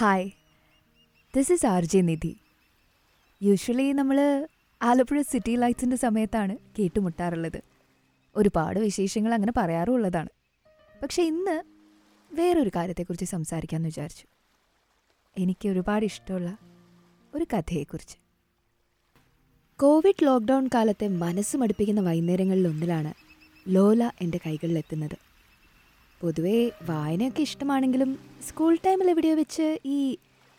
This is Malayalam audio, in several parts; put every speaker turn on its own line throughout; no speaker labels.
Hi this is R J Nidhi usually നമ്മൾ ആലപ്പുഴ സിറ്റി ലൈറ്റ്സിന്റെ സമയത്താണ് കേട്ടുമുട്ടാറുള്ളത് ഒരുപാട് വിശേഷങ്ങൾ അങ്ങനെ പറയാറുള്ളതാണ് പക്ഷേ ഇന്ന് വേറൊരു കാര്യത്തെക്കുറിച്ച് സംസാരിക്കാമെന്ന് വിചാരിച്ചു. എനിക്ക് ഒരുപാട് ഇഷ്ടമുള്ള ഒരു കഥയെക്കുറിച്ച്. കോവിഡ് ലോക്ക്ഡൗൺ കാലത്തെ മനസ്സ് മടുപ്പിക്കുന്ന വൈകുന്നേരങ്ങളിലൊന്നിലാണ് ലോല എന്റെ കൈകളിലെത്തുന്നത്. പൊതുവേ വായനയൊക്കെ ഇഷ്ടമാണെങ്കിലും സ്കൂൾ ടൈമിൽ എവിടെയോ വെച്ച് ഈ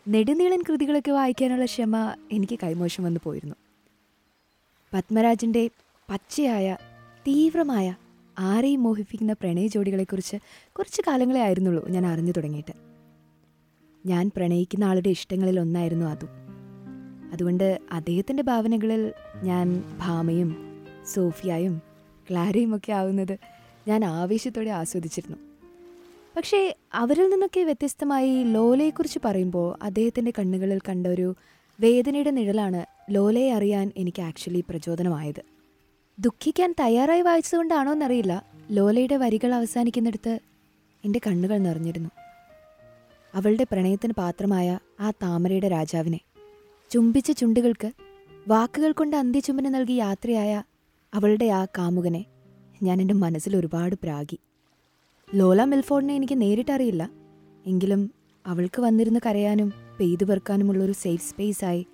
നെടുനീളൻ കൃതികളൊക്കെ വായിക്കാനുള്ള ക്ഷമ എനിക്ക് കൈമോശം വന്നു പോയിരുന്നു. പത്മരാജന്റെ പച്ചയായ തീവ്രമായ ആരെയും മോഹിപ്പിക്കുന്ന പ്രണയ ജോഡികളെക്കുറിച്ച് കുറച്ച് കാലങ്ങളെ ആയിരുന്നുള്ളൂ ഞാൻ അറിഞ്ഞു തുടങ്ങിയിട്ട്. ഞാൻ പ്രണയിക്കുന്ന ആളുടെ ഇഷ്ടങ്ങളിൽ ഒന്നായിരുന്നു അതും. അതുകൊണ്ട് അദ്ദേഹത്തിന്റെ ഭാവനകളിൽ ഞാൻ ഭാമയും സോഫിയയും ക്ലാരയും ഒക്കെ ആവുന്നത് ഞാൻ ആവേശത്തോടെ ആസ്വദിച്ചിരുന്നു. പക്ഷേ അവരിൽ നിന്നൊക്കെ വ്യത്യസ്തമായി ലോലയെക്കുറിച്ച് പറയുമ്പോൾ അദ്ദേഹത്തിന്റെ കണ്ണുകളിൽ കണ്ട ഒരു വേദനയുടെ നിഴലാണ് ലോലയെ അറിയാൻ എനിക്ക് ആക്ച്വലി പ്രചോദനമായത്. ദുഃഖിക്കാൻ തയ്യാറായി വായിച്ചതുകൊണ്ടാണോ എന്നറിയില്ല. ലോലയുടെ വരികൾ അവസാനിക്കുന്നിടത്ത് എന്റെ കണ്ണുകൾ നിറഞ്ഞിരുന്നു. അവളുടെ പ്രണയത്തിന് പാത്രമായ ആ താമരയുടെ രാജാവിനെ. ചുംബിച്ച ചുണ്ടുകൾക്ക് വാക്കുകൾ കൊണ്ട് അന്ത്യചുംബനം നൽകി യാത്രയായ അവളുടെ ആ കാമുകനെ ഞാൻ എന്റെ മനസ്സിൽ ഒരുപാട് പ്രാഗി ലോല മിൽഫോർഡിനെ എനിക്ക് നേരിട്ടറിയില്ല. എങ്കിലും അവൾക്ക് വന്നിരുന്ന് കരയാനും പെയ്തു പെറുക്കാനുമുള്ള ഒരു സേഫ് സ്പേസായി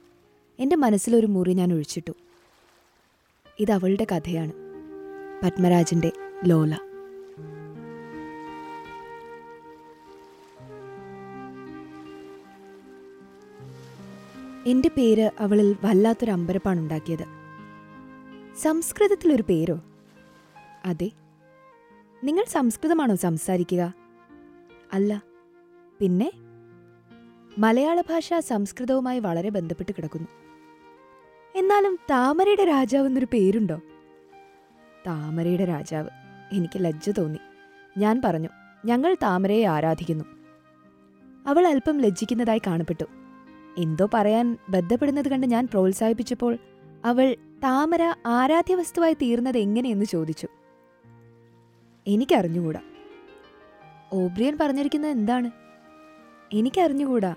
എന്റെ മനസ്സിലൊരു മുറി ഞാൻ ഒഴിച്ചിട്ടു. ഇത് അവളുടെ കഥയാണ്. പത്മരാജന്റെ ലോല. എന്റെ പേര് അവളിൽ വല്ലാത്തൊരു അമ്പരപ്പാണ് ഉണ്ടാക്കിയത് സംസ്കൃതത്തിലൊരു പേരോ? അതെ നിങ്ങൾ സംസ്കൃതമാണോ സംസാരിക്കുക? അല്ല. പിന്നെ? മലയാള ഭാഷ സംസ്കൃതവുമായി വളരെ ബന്ധപ്പെട്ട് കിടക്കുന്നു. എന്നാലും താമരയുടെ രാജാവ് എന്നൊരു പേരുണ്ടോ? താമരയുടെ രാജാവ്. എനിക്ക് ലജ്ജ തോന്നി. ഞാൻ പറഞ്ഞു ഞങ്ങൾ താമരയെ ആരാധിക്കുന്നു. അവൾ അല്പം ലജ്ജിക്കുന്നതായി കാണപ്പെട്ടു. എന്തോ പറയാൻ ബന്ധപ്പെടുന്നത് കണ്ട് ഞാൻ പ്രോത്സാഹിപ്പിച്ചപ്പോൾ അവൾ താമര ആരാധ്യവസ്തുവായി തീർന്നത് എങ്ങനെയെന്ന് ചോദിച്ചു. എനിക്കറിഞ്ഞുകൂടാ. ഓബ്രിയൻ പറഞ്ഞിരിക്കുന്നത് എന്താണ്? എനിക്കറിഞ്ഞുകൂടാ.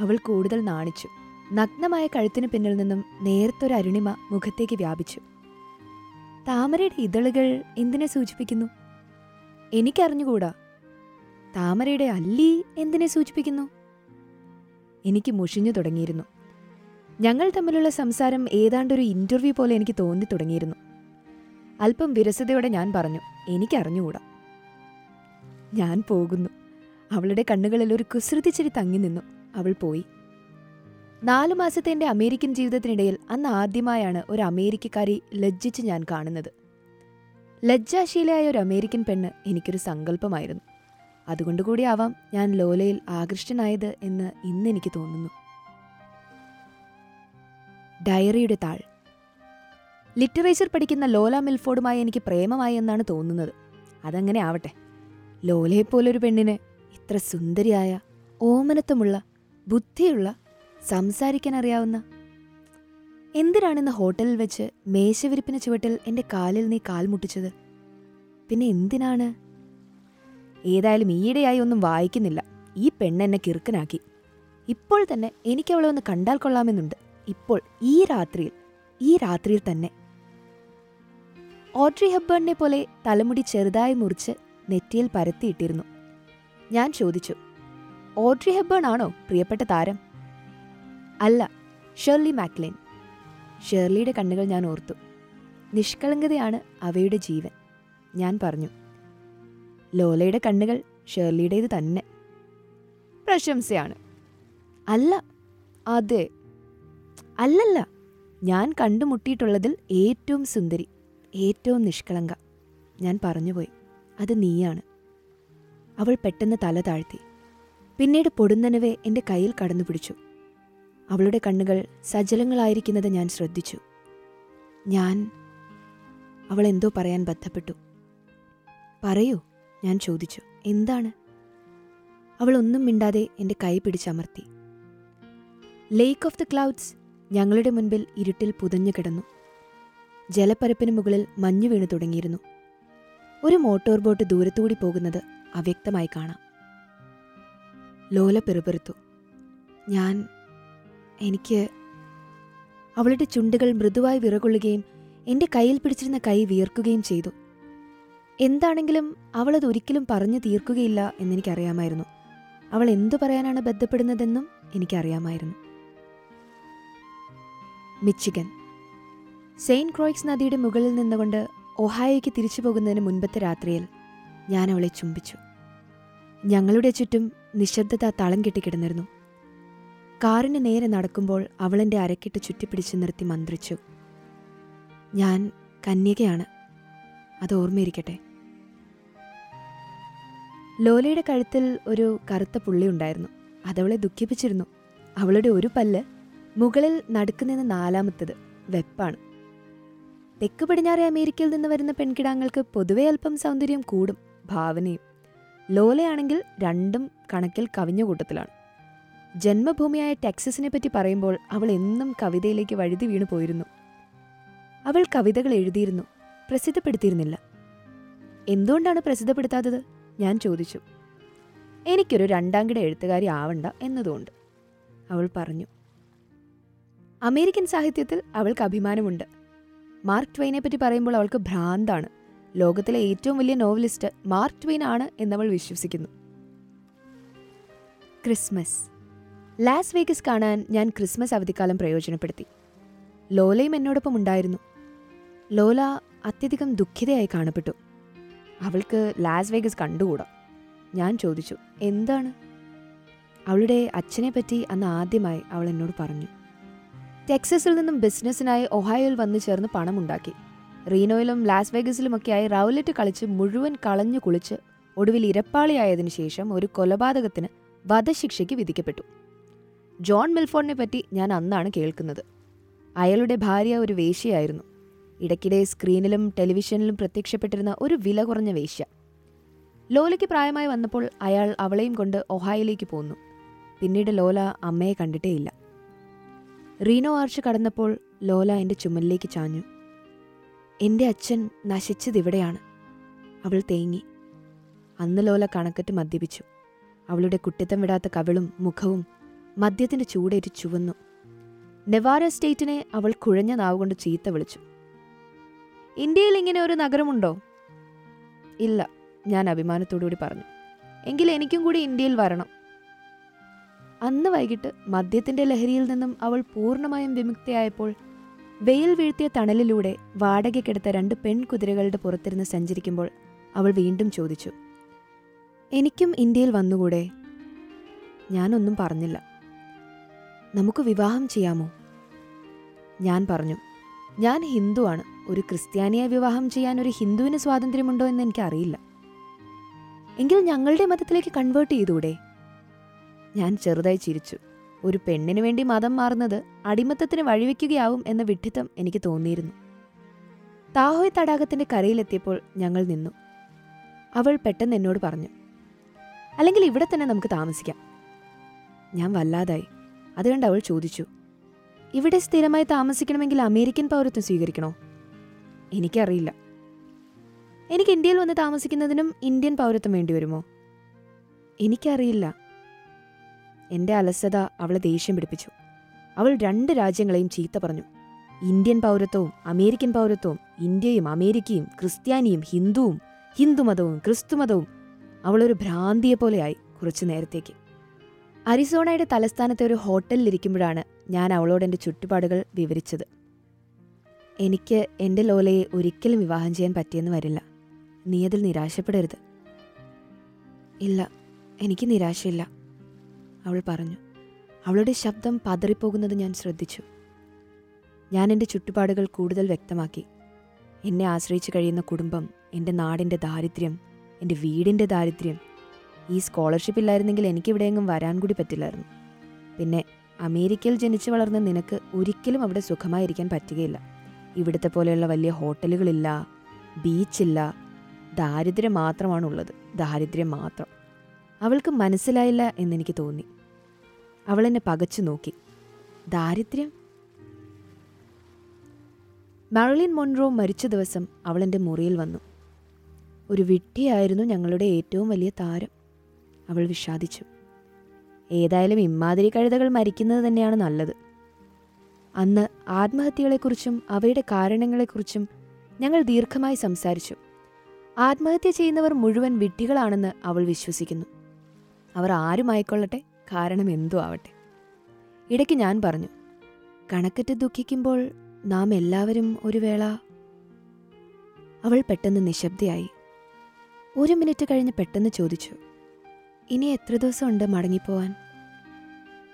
അവൾ കൂടുതൽ നാണിച്ചു. നഗ്നമായ കഴുത്തിന് പിന്നിൽ നിന്നും നേർത്തൊരു അരുണിമ മുഖത്തേക്ക് വ്യാപിച്ചു. താമരയുടെ ഇതളുകൾ എന്തിനെ സൂചിപ്പിക്കുന്നു? എനിക്കറിഞ്ഞുകൂടാ. താമരയുടെ അല്ലി എന്തിനെ സൂചിപ്പിക്കുന്നു? എനിക്ക് മുഷിഞ്ഞു തുടങ്ങിയിരുന്നു. ഞങ്ങൾ തമ്മിലുള്ള സംസാരം ഏതാണ്ടൊരു ഇന്റർവ്യൂ പോലെ എനിക്ക് തോന്നി തുടങ്ങിയിരുന്നു. അല്പം വിരസതയോടെ ഞാൻ പറഞ്ഞു എനിക്കറിഞ്ഞുകൂടാ. ഞാൻ പോകുന്നു. അവളുടെ കണ്ണുകളിൽ ഒരു കുസൃതിച്ചിരി തങ്ങി നിന്നു. അവൾ പോയി. നാലു മാസത്തെ എന്റെ അമേരിക്കൻ ജീവിതത്തിനിടയിൽ അന്ന് ആദ്യമായാണ് ഒരു അമേരിക്കക്കാരി ലജ്ജിച്ച് ഞാൻ കാണുന്നത്. ലജ്ജാശീലയായ ഒരു അമേരിക്കൻ പെണ്ണ് എനിക്കൊരു സങ്കല്പമായിരുന്നു. അതുകൊണ്ടുകൂടി ആവാം ഞാൻ ലോലയിൽ ആകൃഷ്ടനായത് എന്ന് ഇന്ന് എനിക്ക് തോന്നുന്നു. ഡയറിയുടെ താൾ. ലിറ്ററേച്ചർ പഠിക്കുന്ന ലോല മിൽഫോർഡുമായി എനിക്ക് പ്രേമമായി എന്നാണ് തോന്നുന്നത്. അതങ്ങനെ ആവട്ടെ. ലോലയെപ്പോലൊരു പെണ്ണിന് ഇത്ര സുന്ദരിയായ ഓമനത്വമുള്ള ബുദ്ധിയുള്ള സംസാരിക്കാൻ അറിയാവുന്ന എന്തിനാണിന്ന് ഹോട്ടലിൽ വെച്ച് മേശവിരിപ്പിന് ചുവട്ടിൽ എന്റെ കാലിൽ നീ കാൽ മുട്ടിച്ചത്? പിന്നെ എന്തിനാണ്? ഏതായാലും ഈയിടെയായി ഒന്നും വായിക്കുന്നില്ല. ഈ പെണ്ണ് എന്നെ കിറുക്കനാക്കി. ഇപ്പോൾ തന്നെ എനിക്ക് അവളെ ഒന്ന് കണ്ടാൽ കൊള്ളാമെന്നുണ്ട്. ഇപ്പോൾ ഈ രാത്രിയിൽ ഈ രാത്രിയിൽ തന്നെ ഓഡ്രി ഹെബ്ബേണിനെ പോലെ തലമുടി ചെറുതായി മുറിച്ച് നെറ്റിയിൽ പരത്തിയിട്ടിരുന്നു. ഞാൻ ചോദിച്ചു ഓഡ്രി ഹെബ്ബേൺ ആണോ പ്രിയപ്പെട്ട താരം? അല്ല ഷേർലി മാക്ലിൻ ഷേർലിയുടെ കണ്ണുകൾ ഞാൻ ഓർത്തു. നിഷ്കളങ്കതയാണ് അവയുടെ ജീവൻ ഞാൻ പറഞ്ഞു. ലോലയുടെ കണ്ണുകൾ ഷേർലിയുടേത് തന്നെ. പ്രശംസയാണ്. അല്ല അതെ. അല്ലല്ല ഞാൻ കണ്ടുമുട്ടിയിട്ടുള്ളതിൽ ഏറ്റവും സുന്ദരി. ഏറ്റവും നിഷ്കളങ്ക. ഞാൻ പറഞ്ഞുപോയി. അത് നീയാണ്. അവൾ പെട്ടെന്ന് തല താഴ്ത്തി. പിന്നീട് പൊടുന്നനവെ എന്റെ കയ്യിൽ കടന്നു പിടിച്ചു. അവളുടെ കണ്ണുകൾ സജലങ്ങളായിരിക്കുന്നത് ഞാൻ ശ്രദ്ധിച്ചു. ഞാൻ അവൾ എന്തോ പറയാൻ ബന്ധപ്പെട്ടു പറയൂ ഞാൻ ചോദിച്ചു. എന്താണ്? അവൾ ഒന്നും മിണ്ടാതെ എന്റെ കൈ പിടിച്ചമർത്തി. ലേക്ക് ഓഫ് ദ ക്ലൗഡ്സ് ഞങ്ങളുടെ മുൻപിൽ ഇരുട്ടിൽ പുതഞ്ഞു കിടന്നു. ജലപ്പരപ്പിന് മുകളിൽ മഞ്ഞു വീണു തുടങ്ങിയിരുന്നു. ഒരു മോട്ടോർ ബോട്ട് ദൂരത്തുകൂടി പോകുന്നത് അവ്യക്തമായി കാണാം. ലോല പെറുപെറുത്തു. ഞാൻ എനിക്ക് അവളുടെ ചുണ്ടുകൾ മൃദുവായി വിറകൊള്ളുകയും എന്റെ കയ്യിൽ പിടിച്ചിരുന്ന കൈ വിയർക്കുകയും ചെയ്തു. എന്താണെങ്കിലും അവളത് ഒരിക്കലും പറഞ്ഞു തീർക്കുകയില്ല എന്നെനിക്കറിയാമായിരുന്നു. അവൾ എന്തു പറയാനാണ് ബന്ധപ്പെടുന്നതെന്നും എനിക്കറിയാമായിരുന്നു. മിച്ചിഗൻ സെയിന്റ് ക്രോയിക്സ് നദിയുടെ മുകളിൽ നിന്നുകൊണ്ട് ഒഹായോയ്ക്ക് തിരിച്ചു പോകുന്നതിന് മുൻപത്തെ രാത്രിയിൽ ഞാൻ അവളെ ചുംബിച്ചു. ഞങ്ങളുടെ ചുറ്റും നിശബ്ദത തളം കെട്ടിക്കിടന്നിരുന്നു കാറിന് നേരെ നടക്കുമ്പോൾ അവളെന്റെ അരക്കിട്ട് ചുറ്റിപ്പിടിച്ച് നിർത്തി മന്ത്രിച്ചു. ഞാൻ കന്യകയാണ്. അത് ഓർമ്മയിരിക്കട്ടെ. ലോലയുടെ കഴുത്തിൽ ഒരു കറുത്ത പുള്ളി ഉണ്ടായിരുന്നു. അതവളെ ദുഃഖിപ്പിച്ചിരുന്നു. അവളുടെ ഒരു പല്ല് മുകളിൽ നടുക്കുനിന്ന് നാലാമത്തത് വെപ്പാണ്. തെക്ക് പടിഞ്ഞാറെ അമേരിക്കയിൽ നിന്ന് വരുന്ന പെൺകിടാങ്ങൾക്ക് പൊതുവെ അല്പം സൗന്ദര്യം കൂടും ഭാവനയും. ലോലയാണെങ്കിൽ രണ്ടും കണക്കിൽ കവിഞ്ഞ കൂട്ടത്തിലാണ്. ജന്മഭൂമിയായ ടെക്സസിനെ പറ്റി പറയുമ്പോൾ അവൾ എന്നും കവിതയിലേക്ക് വഴുതി വീണു പോയിരുന്നു. അവൾ കവിതകൾ എഴുതിയിരുന്നു പ്രസിദ്ധപ്പെടുത്തിയിരുന്നില്ല. എന്തുകൊണ്ടാണ് പ്രസിദ്ധപ്പെടുത്താത്തത്? ഞാൻ ചോദിച്ചു. എനിക്കൊരു രണ്ടാം കിട എഴുത്തുകാരി ആവണ്ട എന്നതുകൊണ്ട്. അവൾ പറഞ്ഞു. അമേരിക്കൻ സാഹിത്യത്തിൽ അവൾക്ക് അഭിമാനമുണ്ട്. മാർക്ക് ട്വെയിനെ പറ്റി പറയുമ്പോൾ അവൾക്ക് ഭ്രാന്താണ്. ലോകത്തിലെ ഏറ്റവും വലിയ നോവലിസ്റ്റ് മാർക്ക് ട്വെയിൻ ആണ് എന്ന് അവൾ വിശ്വസിക്കുന്നു. ക്രിസ്മസ്. ലാസ് വേഗസ് കാണാൻ ഞാൻ ക്രിസ്മസ് അവധിക്കാലം പ്രയോജനപ്പെടുത്തി. ലോലയും എന്നോടൊപ്പം ഉണ്ടായിരുന്നു. ലോല അത്യധികം ദുഃഖിതയായി കാണപ്പെട്ടു. അവൾക്ക് ലാസ് വേഗസ് കണ്ടുകൂടാ? ഞാൻ ചോദിച്ചു എന്താണ്? അവളുടെ അച്ഛനെ പറ്റി അന്ന് ആദ്യമായി അവൾ എന്നോട് പറഞ്ഞു. ടെക്സസിൽ നിന്നും ബിസിനസ്സിനായി ഒഹായോയിൽ വന്നു ചേർന്ന് പണമുണ്ടാക്കി. റീനോയിലും ലാസ് വേഗസിലുമൊക്കെയായി റൗലറ്റ് കളിച്ച് മുഴുവൻ കളഞ്ഞു കുളിച്ച് ഒടുവിൽ ഇരപ്പാളിയായതിനു ശേഷം ഒരു കൊലപാതകത്തിന് വധശിക്ഷയ്ക്ക് വിധിക്കപ്പെട്ടു. ജോൺ മിൽഫോണിനെ പറ്റി ഞാൻ അന്നാണ് കേൾക്കുന്നത്. അയാളുടെ ഭാര്യ ഒരു വേശ്യയായിരുന്നു. ഇടയ്ക്കിടെ സ്ക്രീനിലും ടെലിവിഷനിലും പ്രത്യക്ഷപ്പെട്ടിരുന്ന ഒരു വില കുറഞ്ഞ വേശ്യ. ലോലയ്ക്ക് പ്രായമായി വന്നപ്പോൾ അയാൾ അവളെയും കൊണ്ട് ഒഹായിലേക്ക് പോന്നു. പിന്നീട് ലോല അമ്മയെ കണ്ടിട്ടേയില്ല. റീനോ ആർച്ച് കടന്നപ്പോൾ ലോല എന്റെ ചുമലിലേക്ക് ചാഞ്ഞു. എന്റെ അച്ഛൻ നശിച്ചതിവിടെയാണ് അവൾ തേങ്ങി. അന്ന് ലോല കണക്കറ്റ് മദ്യപിച്ചു. അവളുടെ കുട്ടിത്തം വിടാത്ത കവിളും മുഖവും മദ്യത്തിന്റെ ചൂടേറ്റ് ചുവന്നു. നെവാര സ്റ്റേറ്റിനെ അവൾ കുഴഞ്ഞ നാവുകൊണ്ട് ചീത്ത വിളിച്ചു. ഇന്ത്യയിൽ ഇങ്ങനെ ഒരു നഗരമുണ്ടോ? ഇല്ല ഞാൻ അഭിമാനത്തോടുകൂടി പറഞ്ഞു. എങ്കിൽ എനിക്കും കൂടി ഇന്ത്യയിൽ വരണം. അന്ന് വൈകിട്ട് മദ്യത്തിന്റെ ലഹരിയിൽ നിന്നും അവൾ പൂർണമായും വിമുക്തയായപ്പോൾ വെയിൽ വീഴ്ത്തിയ തണലിലൂടെ വാടകയ്ക്കെടുത്ത രണ്ട് പെൺകുതിരകളുടെ പുറത്തിരുന്ന് സഞ്ചരിക്കുമ്പോൾ അവൾ വീണ്ടും ചോദിച്ചു എനിക്കും ഇന്ത്യയിൽ വന്നുകൂടെ? ഞാനൊന്നും പറഞ്ഞില്ല. നമുക്ക് വിവാഹം ചെയ്യാമോ? ഞാൻ പറഞ്ഞു ഞാൻ ഹിന്ദുവാണ് ഒരു ക്രിസ്ത്യാനിയെ വിവാഹം ചെയ്യാൻ ഒരു ഹിന്ദുവിന് സ്വാതന്ത്ര്യമുണ്ടോ എന്ന് എനിക്കറിയില്ല. എങ്കിൽ ഞങ്ങളുടെ മതത്തിലേക്ക് കൺവേർട്ട് ചെയ്തൂടെ? ഞാൻ ചെറുതായി ചിരിച്ചു. ഒരു പെണ്ണിനു വേണ്ടി മതം മാറുന്നത് അടിമത്തത്തിന് വഴിവെക്കുകയാവും എന്ന വിഡ്ഢിത്തം എനിക്ക് തോന്നിയിരുന്നു. താഹോയ് തടാകത്തിന്റെ കരയിലെത്തിയപ്പോൾ ഞങ്ങൾ നിന്നു. അവൾ പെട്ടെന്ന് എന്നോട് പറഞ്ഞു അല്ലെങ്കിൽ ഇവിടെ തന്നെ നമുക്ക് താമസിക്കാം. ഞാൻ വല്ലാതായി. അതുകൊണ്ട് അവൾ ചോദിച്ചു ഇവിടെ സ്ഥിരമായി താമസിക്കണമെങ്കിൽ അമേരിക്കൻ പൗരത്വം സ്വീകരിക്കണോ? എനിക്കറിയില്ല. എനിക്ക് ഇന്ത്യയിൽ വന്ന് താമസിക്കുന്നതിനും ഇന്ത്യൻ പൗരത്വം വേണ്ടിവരുമോ? എനിക്കറിയില്ല. എന്റെ അലസത അവളെ ദേഷ്യം പിടിപ്പിച്ചു. അവൾ രണ്ട് രാജ്യങ്ങളെയും ചീത്ത പറഞ്ഞു. ഇന്ത്യൻ പൗരത്വവും അമേരിക്കൻ പൗരത്വവും ഇന്ത്യയും അമേരിക്കയും ക്രിസ്ത്യാനിയും ഹിന്ദുവും ഹിന്ദുമതവും ക്രിസ്തുമതവും അവളൊരു ഭ്രാന്തിയെപ്പോലെയായി കുറച്ചു നേരത്തേക്ക്. അരിസോണയുടെ തലസ്ഥാനത്തെ ഒരു ഹോട്ടലിലിരിക്കുമ്പോഴാണ് ഞാൻ അവളോട് എന്റെ ചുറ്റുപാടുകൾ വിവരിച്ചത്. എനിക്ക് എന്റെ ലോലയെ ഒരിക്കലും വിവാഹം ചെയ്യാൻ പറ്റിയെന്ന് വരില്ല. നീ അതിൽ നിരാശപ്പെടരുത്. ഇല്ല എനിക്ക് നിരാശയില്ല. അവൾ പറഞ്ഞു. അവളുടെ ശബ്ദം പതറിപ്പോകുന്നത് ഞാൻ ശ്രദ്ധിച്ചു. ഞാൻ എന്റെ ചുറ്റുപാടുകൾ കൂടുതൽ വ്യക്തമാക്കി. എന്നെ ആശ്രയിച്ചു കഴിയുന്ന കുടുംബം എന്റെ നാടിന്റെ ദാരിദ്ര്യം എന്റെ വീടിന്റെ ദാരിദ്ര്യം. ഈ സ്കോളർഷിപ്പ് ഇല്ലായിരുന്നെങ്കിൽ എനിക്കിവിടെയെങ്ങും വരാൻ കൂടി പറ്റില്ലായിരുന്നു. പിന്നെ അമേരിക്കയിൽ ജനിച്ചു വളർന്ന നിനക്ക് ഒരിക്കലും അവിടെ സുഖമായിരിക്കാൻ പറ്റുകയില്ല. ഇവിടുത്തെ പോലെയുള്ള വലിയ ഹോട്ടലുകളില്ല ബീച്ചില്ല. ദാരിദ്ര്യം മാത്രമാണുള്ളത്. ദാരിദ്ര്യം മാത്രം. അവൾക്ക് മനസ്സിലായില്ല എന്നെനിക്ക് തോന്നി. അവൾ എന്നെ പകച്ചു നോക്കി. ദാരിദ്ര്യം? മാറിലിൻ മൊൺറോ മരിച്ച ദിവസം അവൾ എന്റെ മുറിയിൽ വന്നു. ഒരു വിട്ടിയായിരുന്നു ഞങ്ങളുടെ ഏറ്റവും വലിയ താരം. അവൾ വിഷാദിച്ചു. ഏതായാലും ഇമ്മാതിരി കഴുതകൾ മരിക്കുന്നത് തന്നെയാണ് നല്ലത്. അന്ന് ആത്മഹത്യകളെക്കുറിച്ചും അവയുടെ കാരണങ്ങളെക്കുറിച്ചും ഞങ്ങൾ ദീർഘമായി സംസാരിച്ചു. ആത്മഹത്യ ചെയ്യുന്നവർ മുഴുവൻ വിട്ടികളാണെന്ന് അവൾ വിശ്വസിക്കുന്നു. അവർ ആരുമായിക്കൊള്ളട്ടെ? കാരണം എന്തോ ആവട്ടെ. ഇടയ്ക്ക് ഞാൻ പറഞ്ഞു കണക്കറ്റ് ദുഃഖിക്കുമ്പോൾ നാം എല്ലാവരും ഒരു വേള. അവൾ പെട്ടെന്ന് നിശബ്ദയായി ഒരു മിനിറ്റ് കഴിഞ്ഞ് പെട്ടെന്ന് ചോദിച്ചു ഇനി എത്ര ദിവസമുണ്ട് മടങ്ങിപ്പോവാൻ?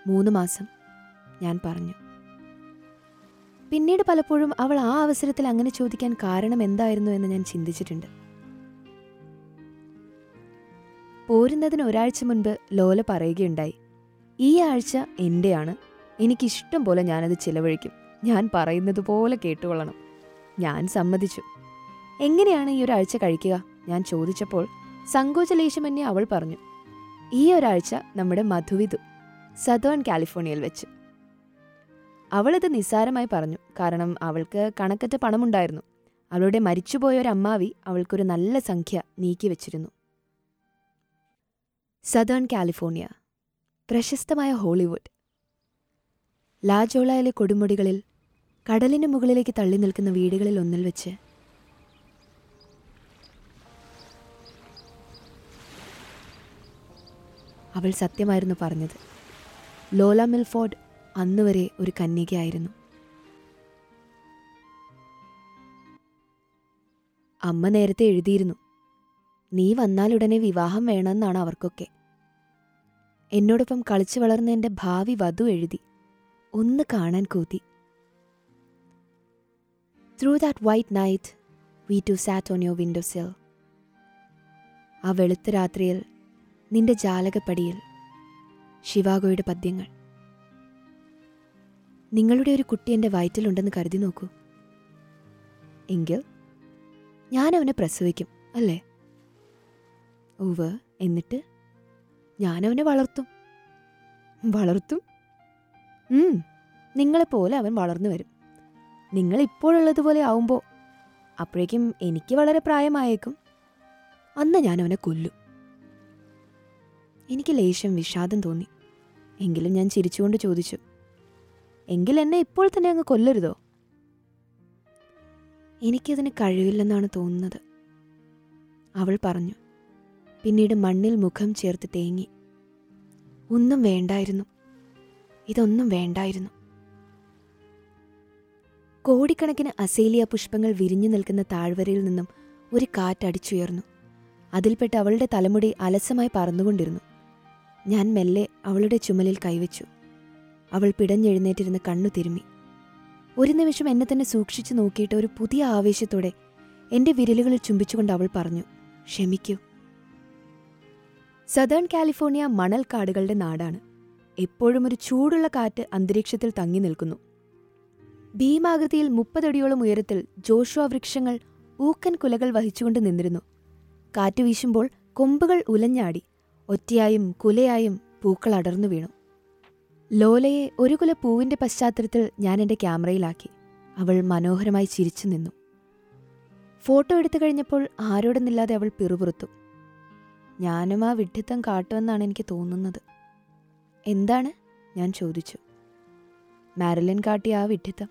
മൂന്ന് മാസം ഞാൻ പറഞ്ഞു. പിന്നീട് പലപ്പോഴും അവൾ ആ അവസരത്തിൽ അങ്ങനെ ചോദിക്കാൻ കാരണം എന്തായിരുന്നു എന്ന് ഞാൻ ചിന്തിച്ചിട്ടുണ്ട്. പോരുന്നതിന് ഒരാഴ്ച മുൻപ് ലോല പറയുകയുണ്ടായി ഈ ആഴ്ച എന്റെയാണ് എനിക്കിഷ്ടം പോലെ ഞാനത് ചിലവഴിക്കും. ഞാൻ പറയുന്നത് പോലെ കേട്ടുകൊള്ളണം. ഞാൻ സമ്മതിച്ചു. എങ്ങനെയാണ് ഈ ഒരാഴ്ച കഴിക്കുക? ഞാൻ ചോദിച്ചപ്പോൾ സങ്കോചലേശമന്യേ അവൾ പറഞ്ഞു. ഈ ഒരാഴ്ച നമ്മുടെ മധുവിധു സതേൺ കാലിഫോർണിയയിൽ വെച്ച്. അവളിത് നിസ്സാരമായി പറഞ്ഞു. കാരണം അവൾക്ക് കണക്കറ്റ പണമുണ്ടായിരുന്നു. അവളുടെ മരിച്ചുപോയ ഒരു അമ്മാവി അവൾക്കൊരു നല്ല സംഖ്യ നീക്കി വെച്ചിരുന്നു. Southern California. പ്രശസ്തമായ ഹോളിവുഡ്. ലാജോളയിലെ കൊടുമുടികളിൽ കടലിന് മുകളിലേക്ക് തള്ളി നിൽക്കുന്ന വീടുകളിൽ ഒന്നിൽ വെച്ച് അവൾ സത്യമായിരുന്നു പറഞ്ഞത്. ലോല മിൽഫോർഡ് അന്നുവരെ ഒരു കന്യകയായിരുന്നു. അമ്മ നേരത്തെ എഴുതിയിരുന്നു നീ വന്നാലുടനെ വിവാഹം വേണമെന്നാണ് അവർക്കൊക്കെ. എന്നോടൊപ്പം കളിച്ചു വളർന്ന എന്റെ ഭാവി വധു എഴുതി. ഒന്ന് കാണാൻ കൂതി. Through that white night we two sat on your window sill ആ വെളുത്ത രാത്രിയിൽ നിന്റെ ജാലകപ്പടിയിൽ ശിവാഗോയുടെ പദ്യങ്ങൾ. നിങ്ങളുടെ ഒരു കുട്ടി എന്റെ വയറ്റിലുണ്ടെന്ന് കരുതി നോക്കൂ. എങ്കിൽ ഞാൻ അവനെ പ്രസവിക്കും അല്ലേ? ഓവ് എന്നിട്ട്? ഞാൻ അവനെ വളർത്തും? വളർത്തും നിങ്ങളെപ്പോലെ അവൻ വളർന്നു വരും. നിങ്ങൾ ഇപ്പോഴുള്ളതുപോലെ ആവുമ്പോൾ അപ്പോഴേക്കും എനിക്ക് വളരെ പ്രായമായേക്കും. അന്ന് ഞാൻ അവനെ കൊല്ലും. എനിക്ക് ലേശം വിഷാദം തോന്നി. എങ്കിലും ഞാൻ ചിരിച്ചുകൊണ്ട് ചോദിച്ചു എങ്കിൽ എന്നെ ഇപ്പോൾ തന്നെ അങ്ങ് കൊല്ലരുതോ? എനിക്കതിന് കഴിവില്ലെന്നാണ് തോന്നുന്നത്. അവൾ പറഞ്ഞു പിന്നീട് മണ്ണിൽ മുഖം ചേർത്ത് തേങ്ങി. ഒന്നും വേണ്ടായിരുന്നു. ഇതൊന്നും വേണ്ടായിരുന്നു. കോടിക്കണക്കിന് അസേലിയ പുഷ്പങ്ങൾ വിരിഞ്ഞു നിൽക്കുന്ന താഴ്വരയിൽ നിന്നും ഒരു കാറ്റടിച്ചുയർന്നു അതിൽപ്പെട്ട് അവളുടെ തലമുടി അലസമായി പറന്നുകൊണ്ടിരുന്നു. ഞാൻ മെല്ലെ അവളുടെ ചുമലിൽ കൈവച്ചു. അവൾ പിടഞ്ഞെഴുന്നേറ്റിരുന്ന് കണ്ണു തിരുമ്മി. ഒരു നിമിഷം എന്നെ തന്നെ സൂക്ഷിച്ചു നോക്കിയിട്ട് ഒരു പുതിയ ആവേശത്തോടെ എന്റെ വിരലുകളിൽ ചുംബിച്ചുകൊണ്ട് അവൾ പറഞ്ഞു ക്ഷമിക്കൂ. സദേൺ കാലിഫോർണിയ മണൽക്കാടുകളുടെ നാടാണ്. എപ്പോഴും ഒരു ചൂടുള്ള കാറ്റ് അന്തരീക്ഷത്തിൽ തങ്ങി നിൽക്കുന്നു. ഭീമാകൃതിയിൽ മുപ്പതടിയോളം ഉയരത്തിൽ ജോഷുവ വൃക്ഷങ്ങൾ ഊക്കൻ കുലകൾ വഹിച്ചുകൊണ്ട് നിന്നിരുന്നു. കാറ്റ് വീശുമ്പോൾ കൊമ്പുകൾ ഉലഞ്ഞാടി ഒറ്റയായും കുലയായും പൂക്കൾ അടർന്നു വീണു. ലോലയെ ഒരു കുല പൂവിന്റെ പശ്ചാത്തലത്തിൽ ഞാൻ എന്റെ ക്യാമറയിലാക്കി. അവൾ മനോഹരമായി ചിരിച്ചു നിന്നു. ഫോട്ടോ എടുത്തു കഴിഞ്ഞപ്പോൾ ആരോടെന്നില്ലാതെ അവൾ പിറുപിറുത്തു. ഞാനും ആ വിഡ്ഢിത്തം കാട്ടുമെന്നാണ് എനിക്ക് തോന്നുന്നത്. എന്താണ്? ഞാൻ ചോദിച്ചു. മാരലിൻ കാട്ടിയ ആ വിഡ്ഢിത്തം.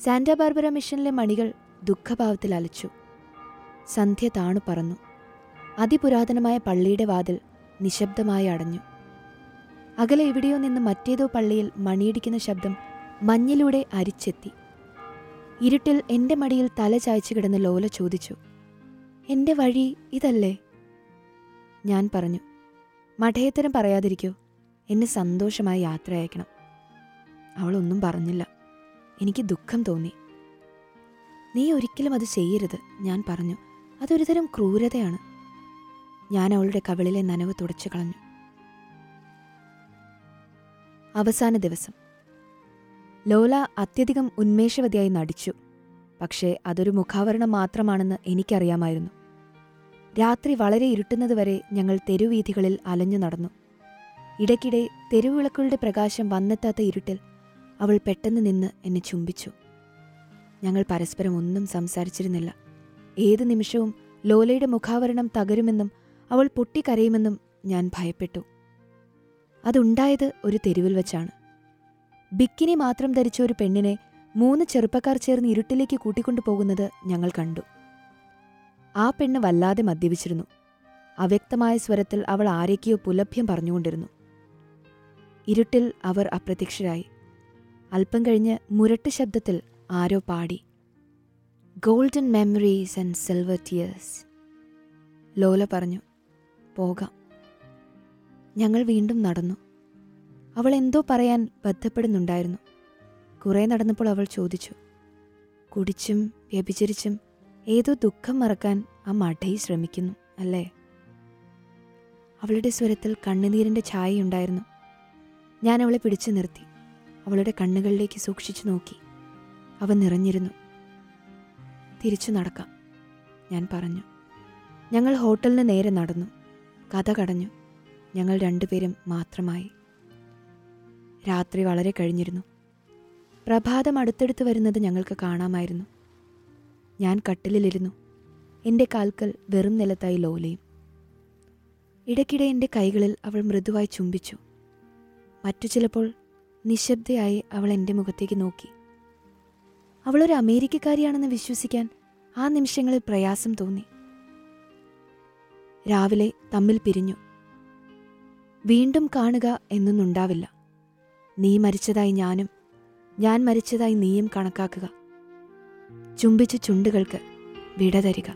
സാന്റാ ബാർബറ മിഷനിലെ മണികൾ ദുഃഖഭാവത്തിൽ അലച്ചു. സന്ധ്യ താണു പറന്നു. അതിപുരാതനമായ പള്ളിയുടെ വാതിൽ നിശബ്ദമായി അടഞ്ഞു. അകലെ എവിടെയോ നിന്ന് മറ്റേതോ പള്ളിയിൽ മണിയിടിക്കുന്ന ശബ്ദം മഞ്ഞിലൂടെ അരിച്ചെത്തി. ഇരുട്ടിൽ എന്റെ മടിയിൽ തല ചായ്ച്ചു കിടന്ന ലോല ചോദിച്ചു എന്റെ വഴി ഇതല്ലേ? ഞാൻ പറഞ്ഞു മഠയത്തരം പറയാതിരിക്കൂ. എന്നെ സന്തോഷമായി യാത്ര അയക്കണം അവളൊന്നും പറഞ്ഞില്ല. എനിക്ക് ദുഃഖം തോന്നി. നീ ഒരിക്കലും അത് ചെയ്യരുത് ഞാൻ പറഞ്ഞു. അതൊരുതരം ക്രൂരതയാണ്. ഞാൻ അവളുടെ കവിളിലെ നനവ് തുടച്ചു കളഞ്ഞു. അവസാന ദിവസം. ലോല അത്യധികം ഉന്മേഷവതിയായി നടിച്ചു. പക്ഷേ അതൊരു മുഖാവരണം മാത്രമാണെന്ന് എനിക്കറിയാമായിരുന്നു. രാത്രി വളരെ ഇരുട്ടുന്നതുവരെ ഞങ്ങൾ തെരുവീഥികളിൽ അലഞ്ഞു നടന്നു. ഇടയ്ക്കിടെ തെരുവിളക്കുകളുടെ പ്രകാശം വന്നെത്താത്ത ഇരുട്ടിൽ അവൾ പെട്ടെന്ന് നിന്ന് എന്നെ ചുംബിച്ചു. ഞങ്ങൾ പരസ്പരം ഒന്നും സംസാരിച്ചിരുന്നില്ല. ഏത് നിമിഷവും ലോലയുടെ മുഖാവരണം തകരുമെന്നും അവൾ പൊട്ടിക്കരയുമെന്നും ഞാൻ ഭയപ്പെട്ടു. അതുണ്ടായത് ഒരു തെരുവിൽ വെച്ചാണ്. ബിക്കിനി മാത്രം ധരിച്ച ഒരു പെണ്ണിനെ മൂന്ന് ചെറുപ്പക്കാർ ചേർന്ന് ഇരുട്ടിലേക്ക് കൂട്ടിക്കൊണ്ടു പോകുന്നത് ഞങ്ങൾ കണ്ടു. ആ പെണ്ണ് വല്ലാതെ മദ്യപിച്ചിരുന്നു. അവ്യക്തമായ സ്വരത്തിൽ അവൾ ആരേക്കെയോ പുലഭ്യം പറഞ്ഞുകൊണ്ടിരുന്നു. ഇരുട്ടിൽ അവർ അപ്രത്യക്ഷരായി. അല്പം കഴിഞ്ഞ് മുരട്ട് ശബ്ദത്തിൽ ആരോ പാടി. Golden memories and silver tears Lola പറഞ്ഞു. പോകാം. ഞങ്ങൾ വീണ്ടും നടന്നു. അവൾ എന്തോ പറയാൻ ബന്ധപ്പെടുന്നുണ്ടായിരുന്നു കുറേ നടന്നപ്പോൾ അവൾ ചോദിച്ചു. കുടിച്ചും വ്യഭിചരിച്ചും ഏതോ ദുഃഖം മറക്കാൻ ആ മഠയി ശ്രമിക്കുന്നു അല്ലേ? അവളുടെ സ്വരത്തിൽ കണ്ണുനീരിന്റെ ഛായയുണ്ടായിരുന്നു. ഞാൻ അവളെ പിടിച്ചു നിർത്തി. അവളുടെ കണ്ണുകളിലേക്ക് സൂക്ഷിച്ചു നോക്കി. അവ നിറഞ്ഞിരുന്നു. തിരിച്ചു നടക്കാം ഞാൻ പറഞ്ഞു. ഞങ്ങൾ ഹോട്ടലിന് നേരെ നടന്നു. കഥ കടഞ്ഞു. ഞങ്ങൾ രണ്ടുപേരും മാത്രമായി. രാത്രി വളരെ കഴിഞ്ഞിരുന്നു. പ്രഭാതം അടുത്തെടുത്ത് വരുന്നത് ഞങ്ങൾക്ക് കാണാമായിരുന്നു. ഞാൻ കട്ടിലിലിരുന്നു. എന്റെ കാൽക്കൽ വെറും നിലത്തായി ലോലയും. ഇടയ്ക്കിടെ എന്റെ കൈകളിൽ അവൾ മൃദുവായി ചുംബിച്ചു. മറ്റു ചിലപ്പോൾ നിശബ്ദയായി അവൾ എന്റെ മുഖത്തേക്ക് നോക്കി. അവളൊരു അമേരിക്കക്കാരിയാണെന്ന് വിശ്വസിക്കാൻ ആ നിമിഷങ്ങളിൽ പ്രയാസം തോന്നി. രാവിലെ തമ്മിൽ പിരിഞ്ഞു. വീണ്ടും കാണുക എന്നൊന്നുണ്ടാവില്ല. നീ മരിച്ചതായി ഞാനും ഞാൻ മരിച്ചതായി നീയും കണക്കാക്കുക. ചുംബിച്ച ചുണ്ടുകൾക്ക് വിട തരിക